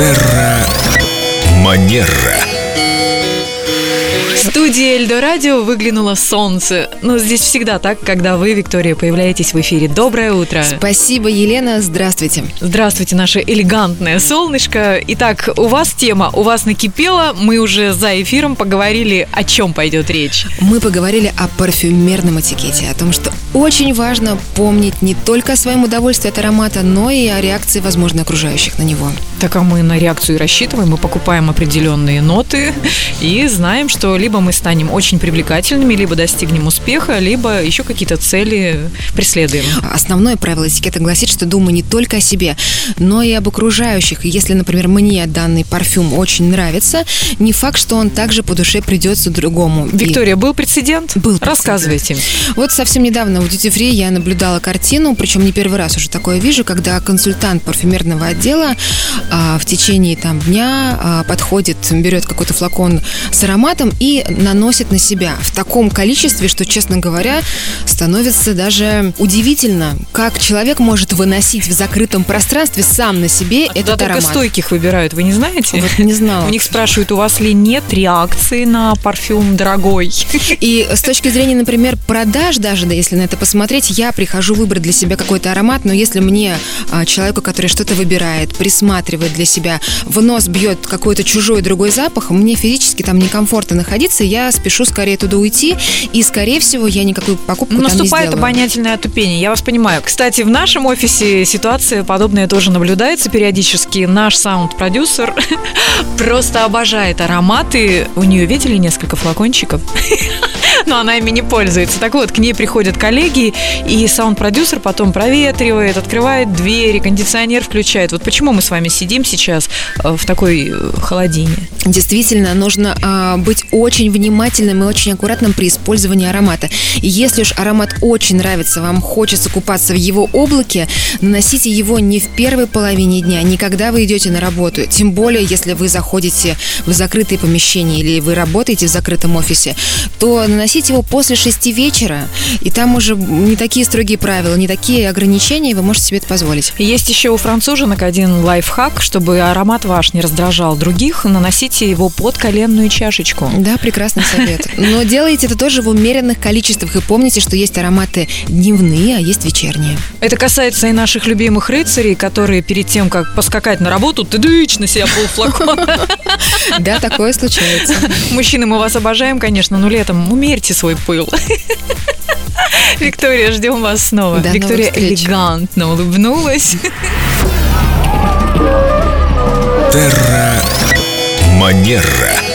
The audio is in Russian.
Терра Манера. Студии Эльдо Радио выглянуло солнце. Ну, здесь всегда так, когда вы, Виктория, появляетесь в эфире. Доброе утро. Спасибо, Елена. Здравствуйте. Здравствуйте, наше элегантное солнышко. Итак, у вас тема, у вас накипело. Мы уже за эфиром поговорили, о чем пойдет речь. Мы поговорили о парфюмерном этикете, о том, что очень важно помнить не только о своем удовольствии от аромата, но и о реакции, возможно, окружающих на него. Так а мы на реакцию рассчитываем, мы покупаем определенные ноты и знаем, что либо мы станем очень привлекательными, либо достигнем успеха, либо еще какие-то цели преследуем. Основное правило этикета гласит, что думай не только о себе, но и об окружающих. И Если, например, мне данный парфюм очень нравится, не факт, что он также по душе придется другому. И- Виктория, был прецедент? Был прецедент. Рассказывайте. Вот совсем недавно в Duty Free я наблюдала картину, причем не первый раз уже такое вижу, когда консультант парфюмерного отдела а, в течение там дня а, подходит, берет какой-то флакон с ароматом и наносит на себя в таком количестве, что, честно говоря, становится даже удивительно, как человек может выносить в закрытом пространстве сам на себе Туда этот только аромат. стойких выбирают, вы не знаете? Вот не знала. У них спрашивают, у вас ли нет реакции на парфюм дорогой? И с точки зрения, например, продаж даже, да, если на это посмотреть, я прихожу выбрать для себя какой-то аромат, но если мне, а, человеку, который что-то выбирает, присматривает для себя, в нос бьет какой-то чужой другой запах, мне физически там некомфортно находиться, я спешу скорее туда уйти, и, скорее всего, я никакую покупку там не Наступает сделаю. обонятельное отупение, я вас понимаю. Кстати, в нашем офисе ситуация подобная тоже наблюдается периодически. Наш саунд-продюсер просто обожает ароматы. У нее видели несколько флакончиков? Но она ими не пользуется. Так вот, к ней приходят коллеги, и саунд-продюсер потом проветривает, открывает двери, кондиционер включает. Вот почему мы с вами сидим сейчас э, в такой э, холодине? Действительно, нужно а, быть очень внимательным и очень аккуратным при использовании аромата. Если уж аромат очень нравится, вам хочется купаться в его облаке, наносите его не в первой половине дня, не когда вы идете на работу. Тем более, если вы заходите в закрытые помещения или вы работаете в закрытом офисе, то наносите его после шести вечера, и там уже не такие строгие правила, не такие ограничения, и вы можете себе это позволить. Есть еще у француженок один лайфхак, чтобы аромат ваш не раздражал других, наносите его под коленную чашечку. Да, прекрасный совет. Но делайте это тоже в умеренных количествах. И помните, что есть ароматы дневные, а есть вечерние. Это касается и наших любимых рыцарей, которые перед тем, как поскакать на работу, тыдыч на себя полфлакона. Да, такое случается. Мужчины, мы вас обожаем, конечно, но летом умерьте свой пыл. Виктория, ждем вас снова. До Виктория элегантно улыбнулась. Терра Манера.